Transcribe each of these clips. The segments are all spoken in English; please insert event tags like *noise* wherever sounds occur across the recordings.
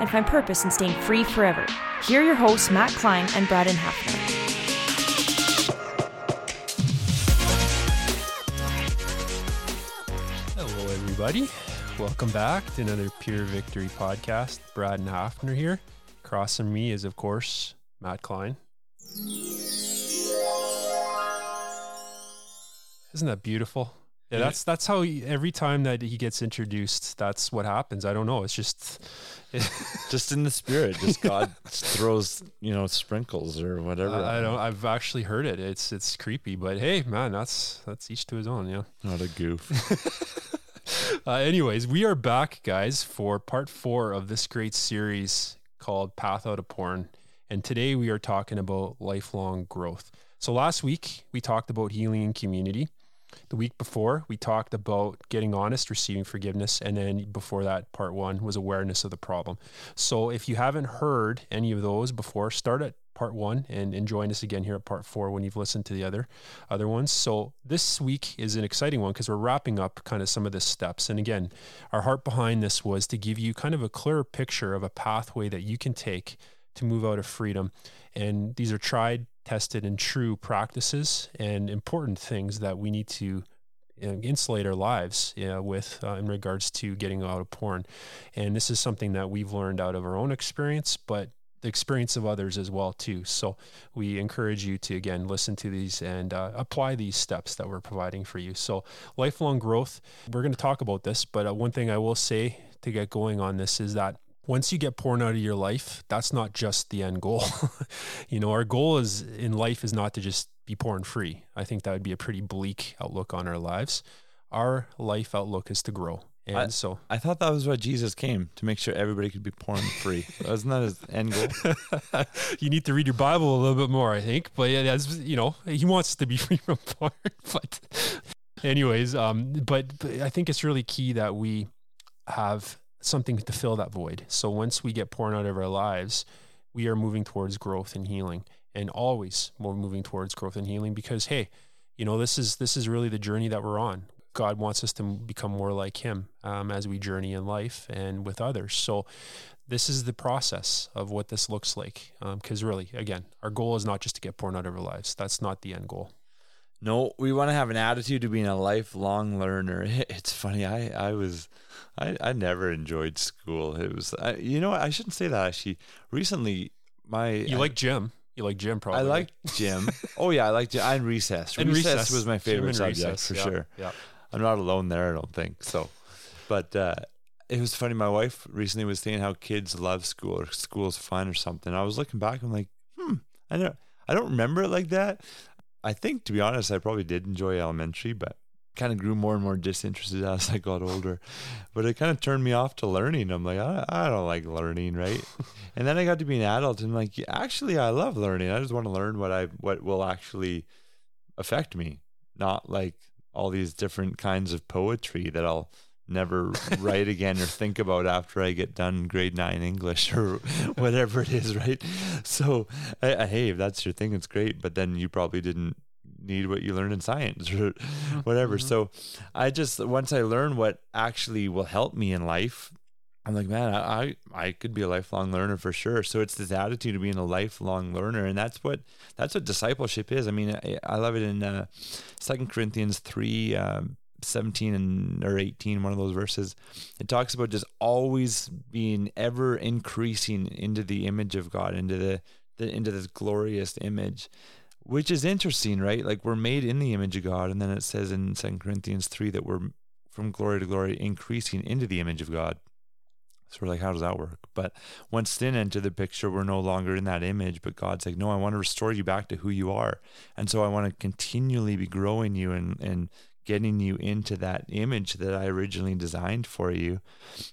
and find purpose in staying free forever. Here are your hosts, Matt Klein and Braden Hafner. Hello, everybody. Welcome back to another Pure Victory podcast. Braden Hafner here. Across from me is, of course, Matt Klein. Isn't that beautiful? Yeah, that's that's how he, every time that he gets introduced, that's what happens. I don't know. It's just *laughs* just in the spirit. Just God throws, you know, sprinkles or whatever. I, I, don't. I've actually heard it. It's it's creepy, but hey, man, that's that's each to his own. Yeah. Not a goof. *laughs* uh, anyways, we are back, guys, for part four of this great series called Path Out of Porn, and today we are talking about lifelong growth. So last week we talked about healing in community. The week before, we talked about getting honest, receiving forgiveness, and then before that, part one was awareness of the problem. So if you haven't heard any of those before, start at part one and, and join us again here at part four when you've listened to the other other ones. So this week is an exciting one because we're wrapping up kind of some of the steps. And again, our heart behind this was to give you kind of a clearer picture of a pathway that you can take to move out of freedom. And these are tried, tested and true practices and important things that we need to insulate our lives with uh, in regards to getting out of porn. And this is something that we've learned out of our own experience, but the experience of others as well too. So we encourage you to again listen to these and uh, apply these steps that we're providing for you. So lifelong growth. We're going to talk about this, but uh, one thing I will say to get going on this is that once you get porn out of your life, that's not just the end goal. *laughs* you know, our goal is in life is not to just be porn free. I think that would be a pretty bleak outlook on our lives. Our life outlook is to grow. And I, so I thought that was why Jesus came to make sure everybody could be porn free. *laughs* Wasn't that his end goal? *laughs* you need to read your Bible a little bit more, I think. But yeah, that's, you know, he wants us to be free from porn. But anyways, um, but, but I think it's really key that we have something to fill that void. So once we get porn out of our lives, we are moving towards growth and healing and always more moving towards growth and healing because hey, you know, this is this is really the journey that we're on. God wants us to become more like him um, as we journey in life and with others. So this is the process of what this looks like. Because um, really, again, our goal is not just to get porn out of our lives. That's not the end goal. No, we want to have an attitude to being a lifelong learner. *laughs* It's funny. I, I was, I, I never enjoyed school. It was, I, you know, I shouldn't say that actually. Recently, my you I, like gym. You like gym, probably. I like gym. *laughs* oh yeah, I like gym. And recess. And recess, recess was my favorite subject recess. for yeah, sure. Yeah. I'm not alone there. I don't think so. But uh, it was funny. My wife recently was saying how kids love school or school's fun or something. I was looking back. I'm like, hmm, I don't, I don't remember it like that. I think, to be honest, I probably did enjoy elementary, but kind of grew more and more disinterested *laughs* as I got older. But it kind of turned me off to learning. I'm like, I, I don't like learning, right? *laughs* and then I got to be an adult, and like, actually, I love learning. I just want to learn what I what will actually affect me, not like all these different kinds of poetry that I'll never write again or think about after I get done grade nine English or whatever it is, right? So, I, I, hey, if that's your thing, it's great. But then you probably didn't need what you learned in science or mm-hmm. whatever. Mm-hmm. So, I just once I learn what actually will help me in life, I'm like, man, I I could be a lifelong learner for sure. So it's this attitude of being a lifelong learner, and that's what that's what discipleship is. I mean, I, I love it in uh, Second Corinthians three. Um, 17 and or 18 one of those verses it talks about just always being ever increasing into the image of god into the, the into this glorious image which is interesting right like we're made in the image of god and then it says in Second corinthians 3 that we're from glory to glory increasing into the image of god so we're like, how does that work? But once sin entered the picture, we're no longer in that image. But God's like, no, I want to restore you back to who you are. And so I want to continually be growing you and, and getting you into that image that I originally designed for you.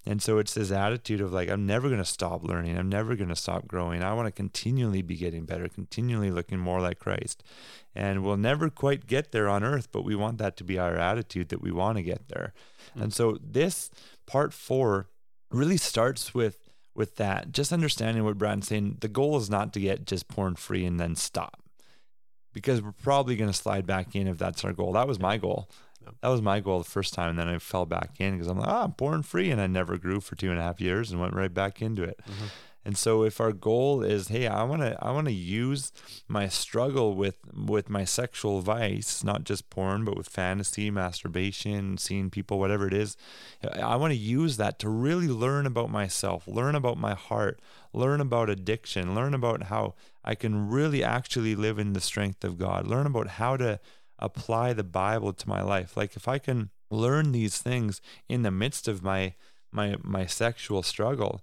And so it's this attitude of like, I'm never going to stop learning. I'm never going to stop growing. I want to continually be getting better, continually looking more like Christ. And we'll never quite get there on earth, but we want that to be our attitude that we want to get there. Mm-hmm. And so this part four really starts with with that. Just understanding what Brad's saying. The goal is not to get just porn free and then stop. Because we're probably going to slide back in if that's our goal. That was my goal. That was my goal the first time, and then I fell back in because I'm like, ah, I'm porn free, and I never grew for two and a half years and went right back into it. Mm-hmm. And so if our goal is, hey, I want to I want to use my struggle with with my sexual vice, not just porn, but with fantasy, masturbation, seeing people, whatever it is, I want to use that to really learn about myself, learn about my heart, learn about addiction, learn about how I can really actually live in the strength of God, learn about how to apply the Bible to my life. Like if I can learn these things in the midst of my my my sexual struggle,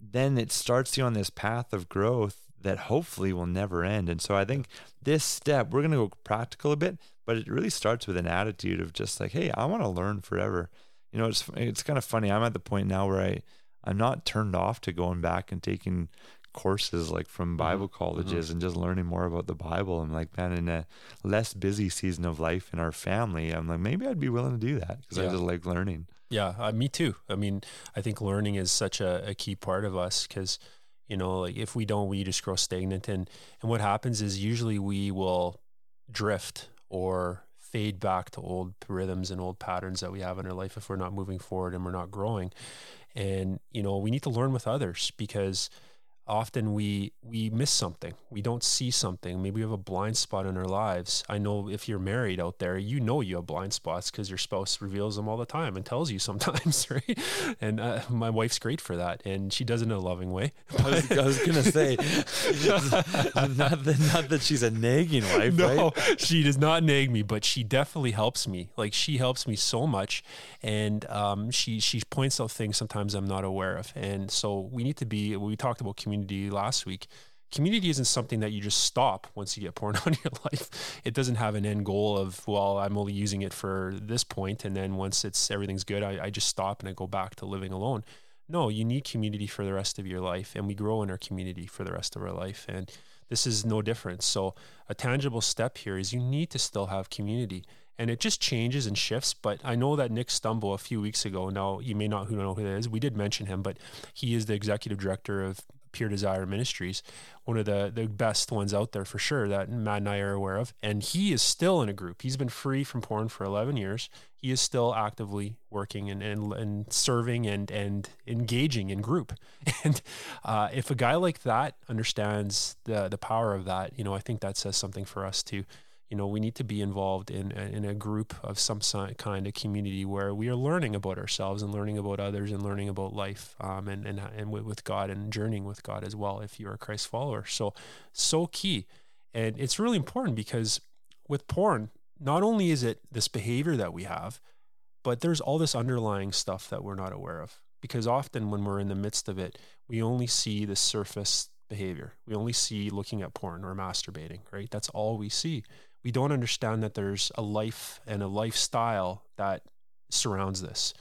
then it starts you on this path of growth that hopefully will never end. And so I think this step, we're going to go practical a bit, but it really starts with an attitude of just like, hey, I want to learn forever. You know, it's it's kind of funny. I'm at the point now where I I'm not turned off to going back and taking courses like from mm-hmm. Bible mm-hmm. colleges mm-hmm. and just learning more about the Bible. I'm like, man, in a less busy season of life in our family, I'm like, maybe I'd be willing to do that because yeah. I just like learning. Yeah, uh, me too. I mean, I think learning is such a, a key part of us because, you know, like if we don't, we just grow stagnant. And, and what happens is usually we will drift or fade back to old rhythms and old patterns that we have in our life if we're not moving forward and we're not growing. And, you know, we need to learn with others because – often we we miss something. We don't see something. Maybe we have a blind spot in our lives. I know if you're married out there you know you have blind spots because your spouse reveals them all the time and tells you *laughs* sometimes right? And uh, my wife's great for that and she does it in a loving way *laughs* I, was, I was, gonna say *laughs* not, that, not that she's a nagging wife no right? she does not nag me but she definitely helps me. Like she helps me so much and um, she she points out things sometimes i'm not aware of. And so we need to be we talked about community community last week. Community isn't something that you just stop once you get porn *laughs* on your life. It doesn't have an end goal of, well, I'm only using it for this point, and then once it's everything's good, I, I just stop and I go back to living alone. No, you need community for the rest of your life, and we grow in our community for the rest of our life. And this is no different. So, a tangible step here is you need to still have community and it just changes and shifts. But I know that Nick Stumbo a few weeks ago. Now you may not know who that is. We did mention him, but he is the executive director of Pure Desire Ministries, one of the the best ones out there for sure that Matt and I are aware of. And he is still in a group. He's been free from porn for 11 years. He is still actively working and and, and serving and and engaging in group. *laughs* And uh, if a guy like that understands the the power of that, you know, I think that says something for us too you know we need to be involved in in a group of some kind of community where we are learning about ourselves and learning about others and learning about life um, and and and with God and journeying with God as well if you're a Christ follower so so key and it's really important because with porn not only is it this behavior that we have but there's all this underlying stuff that we're not aware of because often when we're in the midst of it, we only see the surface behavior. We only see looking at porn or masturbating, right? That's all we see. We don't understand that there's a life and a lifestyle that surrounds this.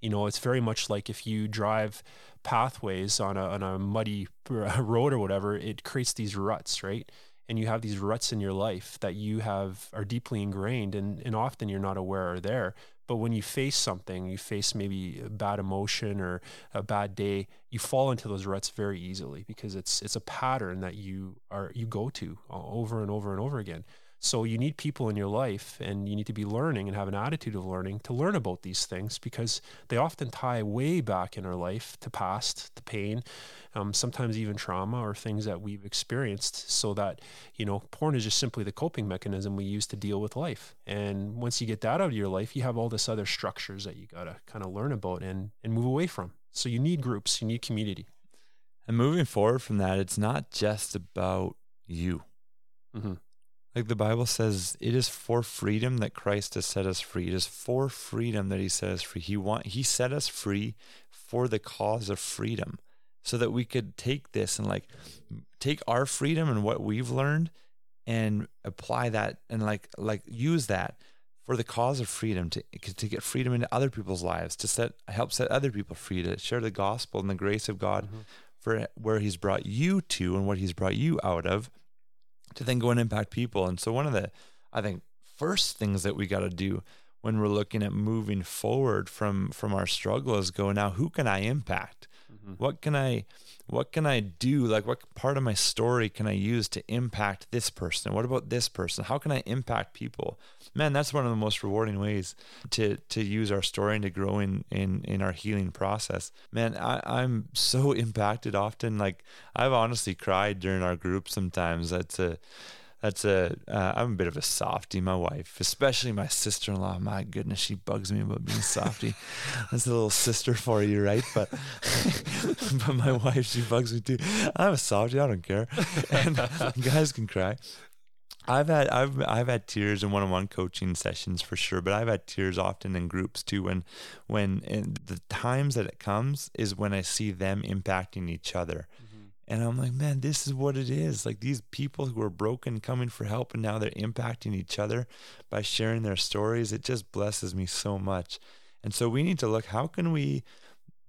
You know, it's very much like if you drive pathways on a, on a muddy *laughs* road or whatever, it creates these ruts, right? And you have these ruts in your life that you have are deeply ingrained and, and often you're not aware are there. But when you face something, you face maybe a bad emotion or a bad day, you fall into those ruts very easily because it's it's a pattern that you are you go to over and over and over again. So you need people in your life and you need to be learning and have an attitude of learning to learn about these things because they often tie way back in our life to past, to pain, um, sometimes even trauma or things that we've experienced. So that, you know, porn is just simply the coping mechanism we use to deal with life. And once you get that out of your life, you have all this other structures that you got to kind of learn about and, and move away from. So you need groups, you need community. And moving forward from that, it's not just about you. Mm-hmm. Like the Bible says, it is for freedom that Christ has set us free. It is for freedom that He set us free. He want He set us free for the cause of freedom, so that we could take this and like take our freedom and what we've learned and apply that and like like use that for the cause of freedom to to get freedom into other people's lives to set help set other people free to share the gospel and the grace of God mm-hmm. for where He's brought you to and what He's brought you out of to then go and impact people. And so one of the I think first things that we got to do when we're looking at moving forward from from our struggle is go now who can I impact? Mm-hmm. What can I what can I do? Like what part of my story can I use to impact this person? What about this person? How can I impact people? Man, that's one of the most rewarding ways to to use our story and to grow in in in our healing process. Man, I, I'm so *laughs* impacted often. Like I've honestly cried during our group sometimes. That's a that's a uh, I'm a bit of a softy. My wife, especially my sister in law, my goodness, she bugs me about being softy. *laughs* that's a little sister for you, right? But *laughs* but my wife, she bugs me too. I'm a softy. I don't care. And *laughs* guys can cry. I've had I've I've had tears in one-on-one coaching sessions for sure, but I've had tears often in groups too. When when the times that it comes is when I see them impacting each other. Mm-hmm and I'm like, man, this is what it is. Like these people who are broken coming for help and now they're impacting each other by sharing their stories. It just blesses me so much. And so we need to look how can we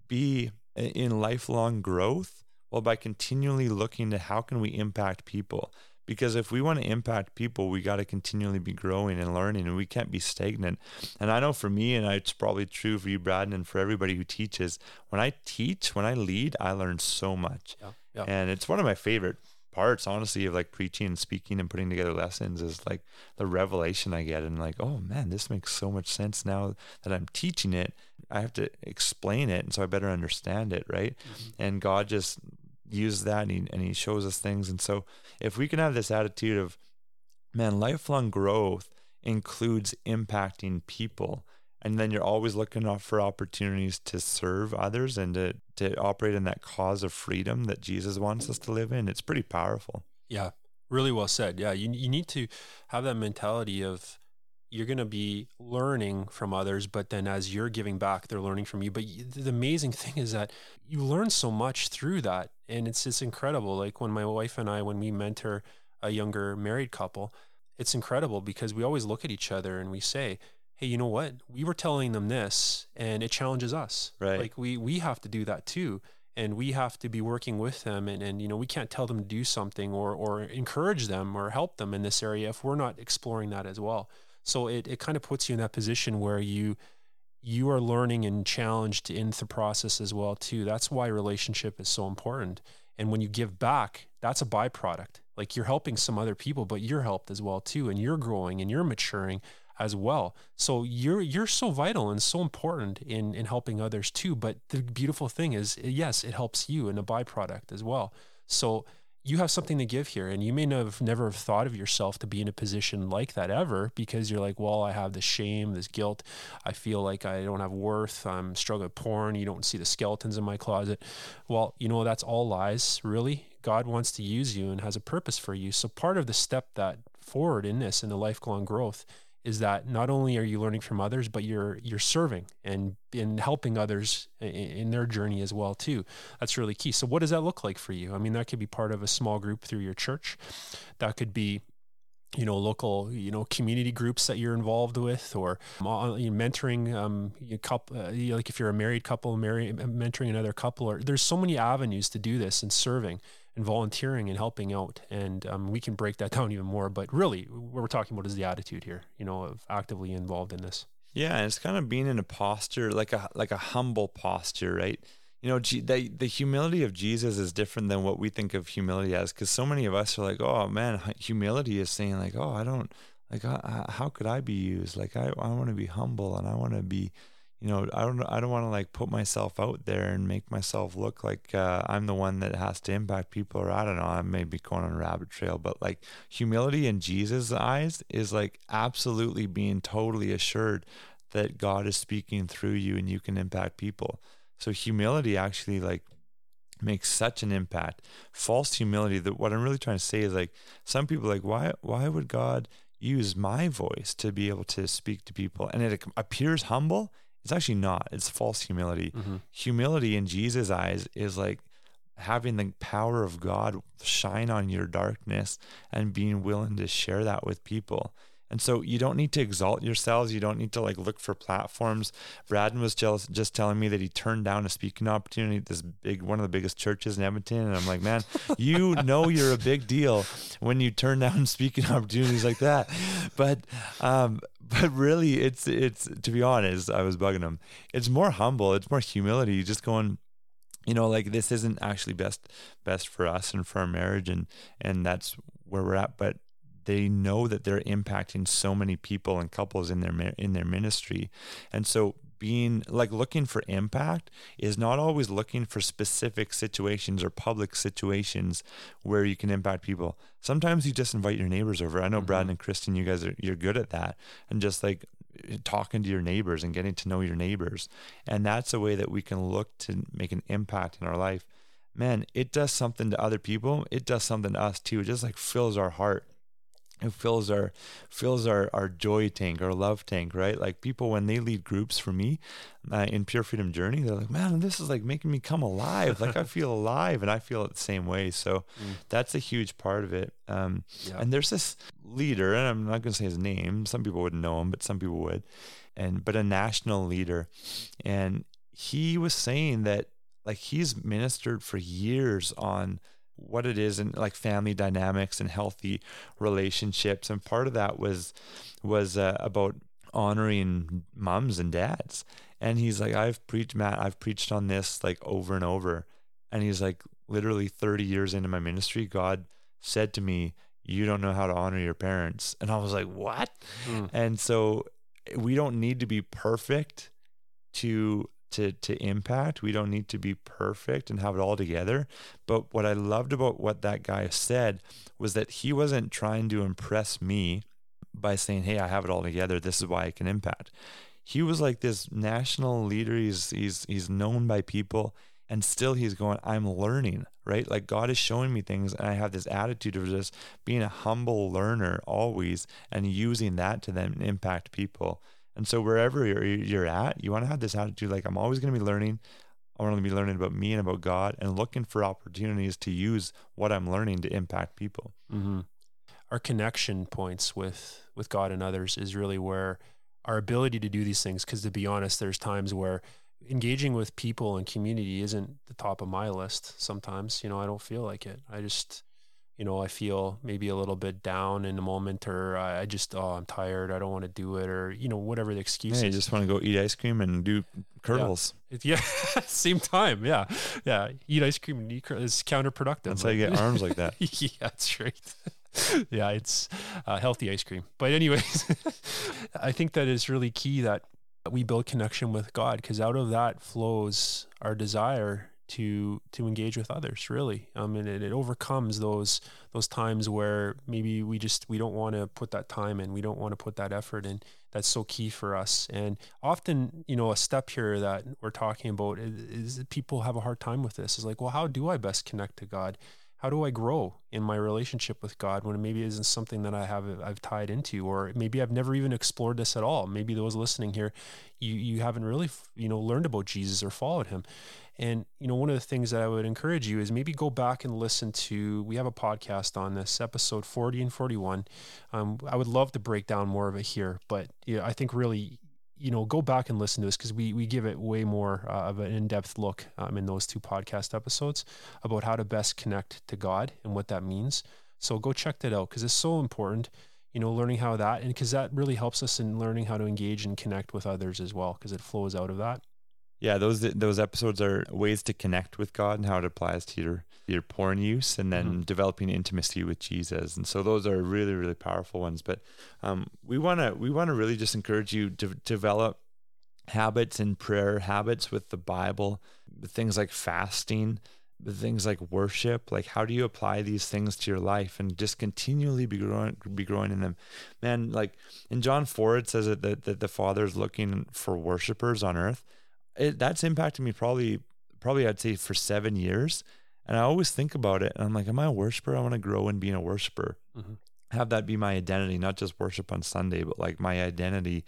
be in lifelong growth? Well, by continually looking to how can we impact people? Because if we want to impact people, we got to continually be growing and learning, and we can't be stagnant. And I know for me, and it's probably true for you, Brad, and for everybody who teaches, when I teach, when I lead, I learn so much. Yeah. Yeah. And it's one of my favorite parts, honestly, of like preaching and speaking and putting together lessons is like the revelation I get and like, oh man, this makes so much sense now that I'm teaching it. I have to explain it, and so I better understand it, right? Mm-hmm. And God just uses that, and he, and he shows us things. And so, if we can have this attitude of, man, lifelong growth includes impacting people and then you're always looking for opportunities to serve others and to, to operate in that cause of freedom that Jesus wants us to live in. It's pretty powerful. Yeah, really well said. Yeah, you, you need to have that mentality of you're going to be learning from others, but then as you're giving back, they're learning from you. But the amazing thing is that you learn so much through that. And it's, it's incredible. Like when my wife and I, when we mentor a younger married couple, it's incredible because we always look at each other and we say, hey, you know what? We were telling them this and it challenges us. Right. Like we we have to do that too. And we have to be working with them and, and you know, we can't tell them to do something or or encourage them or help them in this area if we're not exploring that as well. So it, it kind of puts you in that position where you you are learning and challenged in the process as well too. That's why relationship is so important. And when you give back, that's a byproduct. Like you're helping some other people, but you're helped as well too, and you're growing and you're maturing as well. So you're you're so vital and so important in in helping others too. But the beautiful thing is, yes, it helps you in a byproduct as well. So you have something to give here, and you may have never have thought of yourself to be in a position like that ever because you're like, well, I have this shame, this guilt. I feel like I don't have worth. I'm struggling with porn. You don't see the skeletons in my closet. Well, you know that's all lies. Really, God wants to use you and has a purpose for you. So part of the step that forward in this in the lifelong growth is that not only are you learning from others, but you're you're serving and in helping others in, their journey as well too. That's really key. So, what does that look like for you? I mean, that could be part of a small group through your church. That could be you know local you know community groups that you're involved with or uh, mentoring um you couple uh, know, like if you're a married couple marry, mentoring another couple or there's so many avenues to do this and serving and volunteering and helping out. And um, we can break that *laughs* down even more but really what we're talking about is the attitude here you know of actively involved in this. Yeah and it's kind of being in a posture like a like a humble posture right? You know, the, the humility of Jesus is different than what we think of humility as, because so many of us are like, oh man, humility is saying like, oh, I don't like, how could I be used? Like, I, I want to be humble and I want to be, you know, I don't, I don't want to like put myself out there and make myself look like uh, I'm the one that has to impact people, or I don't know, I may be going on a rabbit trail, but like humility in Jesus' eyes is like absolutely being totally assured that God is speaking through you and you can impact people. So humility actually like makes such an impact. False humility that what I'm really trying to say is like some people like why why would God use my voice to be able to speak to people and it appears humble it's actually not. It's false humility. Mm-hmm. humility in jesus eyes is like having the power of god shine on your darkness and being willing to share that with people and so you don't need to exalt yourselves. You don't need to like look for platforms. Braden was just, just telling me that he turned down a speaking opportunity at this big, one of the biggest churches in Edmonton. And I'm like, man, you know, you're a big deal when you turn down *laughs* speaking opportunities like that. But, um, but really it's, it's, to be honest, I was bugging him. It's more humble. It's more humility. You just going, you know, like this isn't actually best, best for us and for our marriage. And, and that's where we're at. But they know that they're impacting so many people and couples in their in their ministry and so being like looking for impact is not always looking for specific situations or public situations where you can impact people. Sometimes you just invite your neighbors over. I know mm-hmm. Brad and Kristen, you guys are you're good at that, and just like talking to your neighbors and getting to know your neighbors, and that's a way that we can look to make an impact in our life. Man, it does something to other people. It does something to us too. It just like fills our heart it fills our fills our, our joy tank our love tank right? Like people when they lead groups for me uh, in pure freedom journey they're like man this is like making me come alive. Like i *laughs* feel alive and i feel it the same way. So mm. that's a huge part of it. Um, yeah. and there's this leader and i'm not going to say his name some people wouldn't know him but some people would and but a national leader. And he was saying that like he's ministered for years on what it is and like family dynamics and healthy relationships. And part of that was was uh, about honoring moms and dads. And he's like i've preached matt i've preached on this like over and over. And he's like literally 30 years into my ministry god said to me you don't know how to honor your parents and i was like what? Mm. and so we don't need to be perfect to to to impact. We don't need to be perfect and have it all together. But what I loved about what that guy said was that he wasn't trying to impress me by saying, "Hey, I have it all together. This is why I can impact." He was like this national leader. He's he's he's known by people and still he's going i'm learning right like god is showing me things and i have this attitude of just being a humble learner always and using that to then impact people and so wherever you're, at, you want to have this attitude like I'm always going to be learning. I want to be learning about me and about God and looking for opportunities to use what I'm learning to impact people. Mm-hmm. Our connection points with with God and others is really where our ability to do these things. Because to be honest, there's times where engaging with people and community isn't the top of my list. Sometimes, you know, I don't feel like it. I just you know, I feel maybe a little bit down in the moment, or I just, oh, I'm tired. I don't want to do it, or you know, whatever the excuse. Yeah, you just want to go eat ice cream and do curls. Yeah, yeah. *laughs* same time. Yeah, yeah. Eat ice cream and eat curls is counterproductive. That's how you get arms like *laughs* that. yeah, that's right. *laughs* yeah, it's uh, healthy ice cream. But anyways, I think that is really key that we build connection with God because out of that flows our desire to to engage with others really. Um and it, it overcomes those those times where maybe we just we don't want to put that time in we don't want to put that effort in. That's so key for us. And often you know a step here that we're talking about is, is people have a hard time with this. Is like well how do i best connect to god? How do I grow in my relationship with God when maybe it isn't something that I have I've tied into, or maybe I've never even explored this at all. Maybe those listening here, you you haven't really you know learned about Jesus or followed Him. And you know, one of the things that I would encourage you is maybe go back and listen to. We have a podcast on this, episode forty and forty-one. Um, I would love to break down more of it here, but yeah, I think really you know, go back and listen to this because we we give it way more uh, of an in depth look um, in those two podcast episodes about how to best connect to God and what that means. So go check that out because it's so important. You know, learning how that and because that really helps us in learning how to engage and connect with others as well because it flows out of that. Yeah, those those episodes are ways to connect with God and how it applies to your your porn use, and then mm-hmm. developing intimacy with Jesus. And so those are really really powerful ones. But um, we want to we want to really just encourage you to develop habits in prayer, habits with the Bible, things like fasting, things like worship. Like how do you apply these things to your life and just continually be growing be growing in them? Man, like in John four it says that that, that the Father is looking for worshipers on earth it, that's impacted me probably probably I'd say for seven years. And I always think about it and I'm like, am I a worshiper? I want to grow in being a worshiper. Mm-hmm. Have that be my identity, not just worship on Sunday, but like my identity.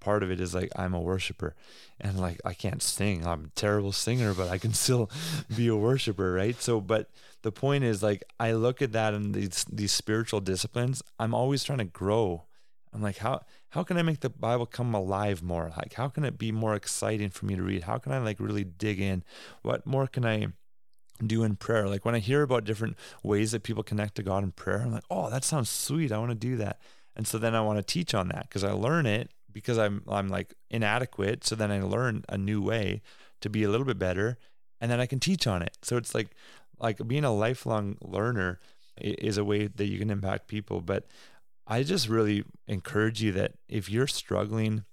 Part of it is like I'm a worshiper. And like I can't sing. I'm a terrible singer, but I can *laughs* still be a worshiper, right? So but the point is like I look at that and these these spiritual disciplines, I'm always trying to grow I'm like, how how can I make the Bible come alive more? Like, how can it be more exciting for me to read? How can I like really dig in? What more can I do in prayer? Like when I hear about different ways that people connect to God in prayer, I'm like, oh, that sounds sweet. I want to do that. And so then I want to teach on that because I learn it because I'm I'm like inadequate. So then I learn a new way to be a little bit better, and then I can teach on it. So it's like like being a lifelong learner is a way that you can impact people. But I just really encourage you that if you're struggling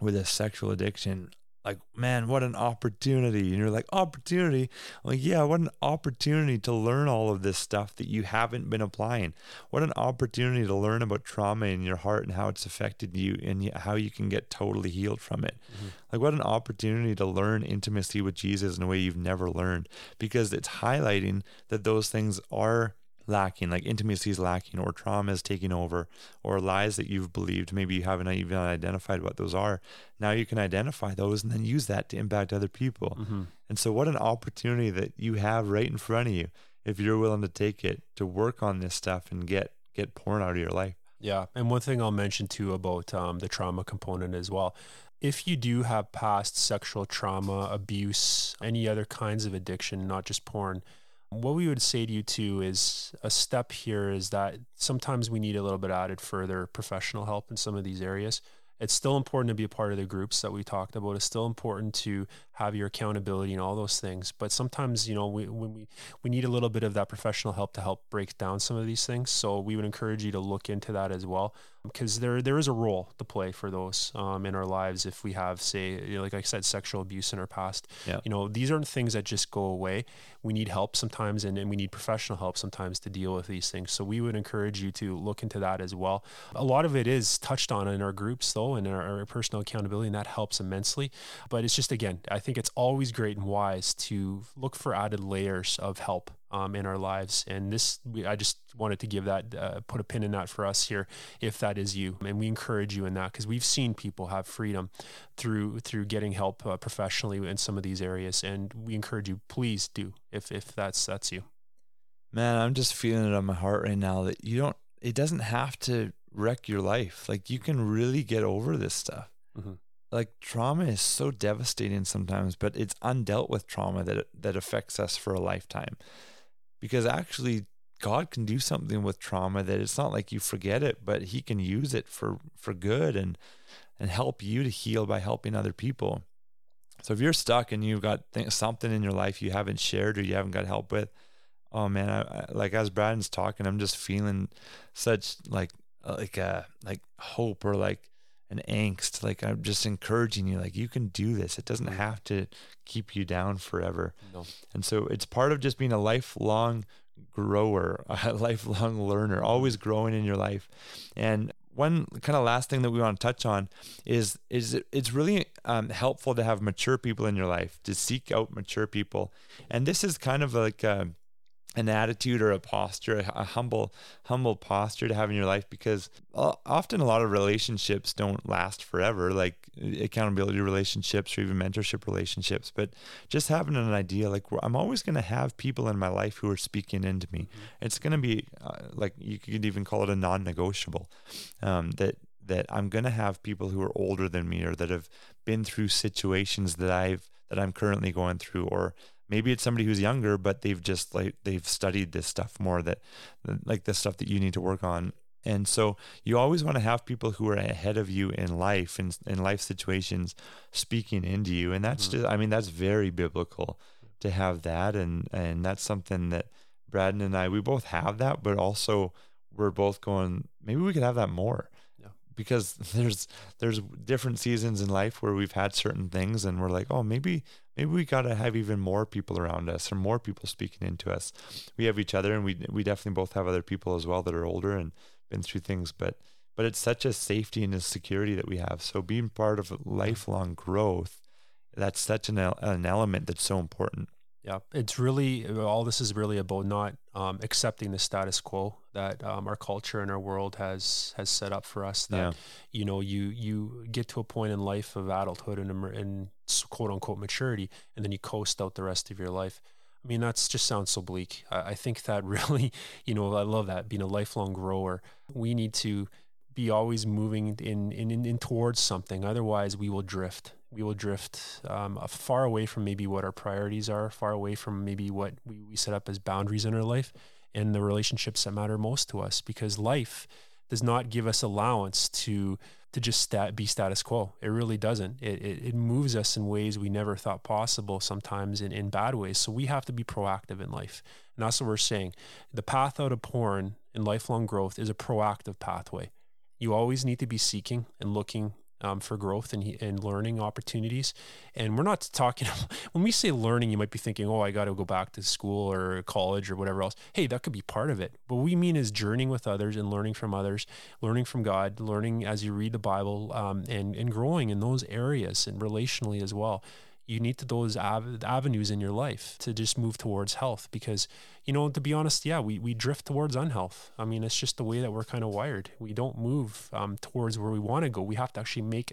with a sexual addiction, like, man, what an opportunity. And you're like, opportunity? I'm like, yeah, what an opportunity to learn all of this stuff that you haven't been applying. What an opportunity to learn about trauma in your heart and how it's affected you and how you can get totally healed from it. Mm-hmm. Like, what an opportunity to learn intimacy with Jesus in a way you've never learned because it's highlighting that those things are lacking, like intimacy is lacking, or trauma is taking over, or lies that you've believed, maybe you haven't even identified what those are. Now you can identify those and then use that to impact other people. Mm-hmm. And so, what an opportunity that you have right in front of you if you're willing to take it to work on this stuff and get get porn out of your life. Yeah, and one thing I'll mention too about um, the trauma component as well. If you do have past sexual trauma, abuse, any other kinds of addiction, not just porn, what we would say to you too is a step here is that sometimes we need a little bit added further professional help in some of these areas it's still important to be a part of the groups that we talked about. It's still important to have your accountability and all those things. But sometimes, you know, we, when we, we need a little bit of that professional help to help break down some of these things. So we would encourage you to look into that as well, because there, there is a role to play for those um, in our lives. If we have, say, you know, like I said, sexual abuse in our past, yeah. you know, these aren't things that just go away. We need help sometimes, and, and we need professional help sometimes to deal with these things. So we would encourage you to look into that as well. A lot of it is touched on in our groups, though and our, our, personal accountability, and that helps immensely. But it's just, again, I think it's always great and wise to look for added layers of help um, in our lives. And this, we, I just wanted to give that, uh, put a pin in that for us here, if that is you. And we encourage you in that because we've seen people have freedom through through getting help uh, professionally in some of these areas. And we encourage you, please do if if that's that's you. Man, I'm just feeling it on my heart right now that you don't. It doesn't have to wreck your life. Like you can really get over this stuff. Mm-hmm. Like trauma is so devastating sometimes, but it's undealt with trauma that that affects us for a lifetime. Because actually, God can do something with trauma that it's not like you forget it, but He can use it for for good and and help you to heal by helping other people. So if you're stuck and you've got th- something in your life you haven't shared or you haven't got help with, oh man, I, I, like as Braden's talking, I'm just feeling such like uh, like a like hope or like an angst. Like I'm just encouraging you, like you can do this. It doesn't mm-hmm. have to keep you down forever. No. And so it's part of just being a lifelong grower, *laughs* a lifelong learner, always mm-hmm. growing in your life. And one kind of last thing that we want to touch on is is it's really um, helpful to have mature people in your life to seek out mature people, and this is kind of like a, an attitude or a posture, a humble, humble posture to have in your life because often a lot of relationships don't last forever, like accountability relationships or even mentorship relationships. But just having an idea, like I'm always going to have people in my life who are speaking into me. Mm-hmm. It's going to be uh, like you could even call it a non-negotiable. Um, that that I'm going to have people who are older than me or that have been through situations that I've that I'm currently going through or maybe it's somebody who's younger but they've just like they've studied this stuff more that like the stuff that you need to work on. And so you always want to have people who are ahead of you in life and in, in life situations speaking into you. And that's mm-hmm. just i mean that's very biblical to have that. And and that's something that braden and i we both have that but also we're both going maybe we could have that more. Because *laughs* there's there's different seasons in life where we've had certain things and we're like oh maybe maybe we got to have even more people around us or more people speaking into us. We have each other and we we definitely both have other people as well that are older and been through things but but it's such a safety and a security that we have. So being part of lifelong growth that's such an, an element that's so important yeah, it's really all this is really about not um, accepting the status quo that um, our culture and our world has has set up for us. That yeah. you know, you you get to a point in life of adulthood and, and quote unquote maturity, and then you coast out the rest of your life. I mean, that's just sounds so bleak. I, I think that *laughs* really, you know, I love that being a lifelong grower. We need to be always moving in, in, in, in towards something. Otherwise, we will drift we will drift um, far away from maybe what our priorities are, far away from maybe what we, we set up as boundaries in our life and the relationships that matter most to us because life does not give us allowance to to just stat, be status quo. It really doesn't. It, it, it moves us in ways we never thought possible, sometimes in, in bad ways. So we have to be proactive in life. And that's what we're saying. The path out of porn and lifelong growth is a proactive pathway. You always need to be seeking and looking um, for growth and, and learning opportunities. And we're not talking, *laughs* when we say learning, you might be thinking, oh, I got to go back to school or college or whatever else. Hey, that could be part of it. What we mean is journeying with others and learning from others, learning from God, learning as you read the Bible um, and, and growing in those areas and relationally as well you need to those av- avenues in your life to just move towards health because you know to be honest yeah we, we drift towards unhealth. I mean it's just the way that we're kind of wired. We don't move um, towards where we want to go. We have to actually make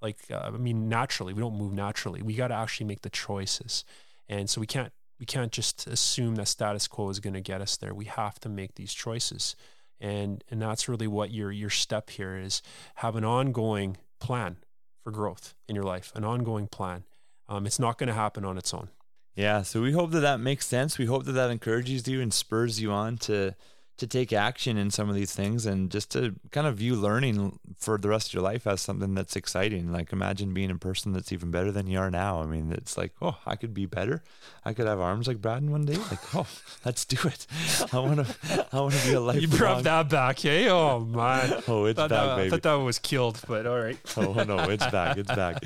like uh, i mean naturally. We don't move naturally. We got to actually make the choices. And so we can't we can't just assume that status quo is going to get us there. We have to make these choices. And and that's really what your your step here is. Have an ongoing plan for growth in your life an ongoing plan um, it's not going to happen on its own. Yeah, so we hope that that makes sense. We hope that that encourages you and spurs you on to to take action in some of these things and just to kind of view learning for the rest of your life as something that's exciting. Like imagine being a person that's even better than you are now. I mean, it's like, oh, I could be better. I could have arms like Braden one day. Like, oh, let's do it. I want to. I want to be a life. *laughs* You brought that back, hey? Oh man. oh, it's back, that, baby. I thought that was killed, but all right. *laughs* oh no, it's back. It's back.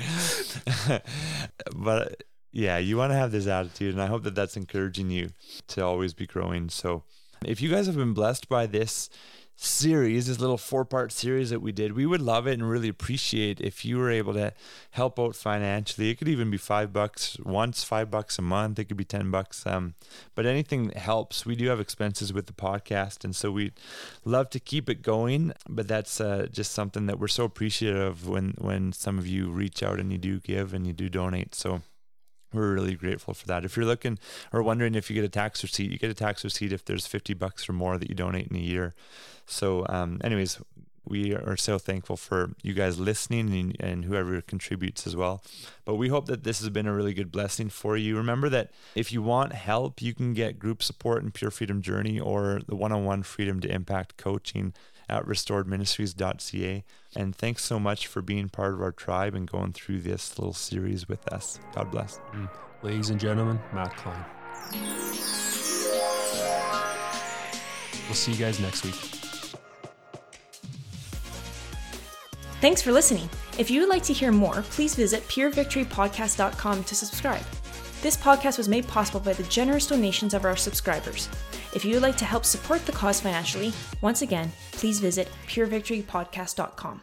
*laughs* but yeah, you want to have this attitude, and I hope that that's encouraging you to always be growing. So if you guys have been blessed by this series, this little four part series that we did, we would love it and really appreciate if you were able to help out financially. It could even be five bucks once, five bucks a month. It could be 10 bucks. Um, but anything that helps. We do have expenses with the podcast. And so we'd love to keep it going. But that's uh, just something that we're so appreciative of when, when some of you reach out and you do give and you do donate. So we're really grateful for that. If you're looking or wondering if you get a tax receipt, you get a tax receipt if there's 50 bucks or more that you donate in a year. So, um, anyways, we are so thankful for you guys listening and, and, whoever contributes as well. But we hope that this has been a really good blessing for you. Remember that if you want help, you can get group support in Pure Freedom Journey or the one on one Freedom to Impact coaching at restoredministries.ca. And thanks so much for being part of our tribe and going through this little series with us. God bless. Mm. Ladies and gentlemen, Matt Klein. We'll see you guys next week. Thanks for listening. If you would like to hear more, please visit purevictorypodcast.com to subscribe. This podcast was made possible by the generous donations of our subscribers. If you would like to help support the cause financially, once again, please visit purevictorypodcast.com.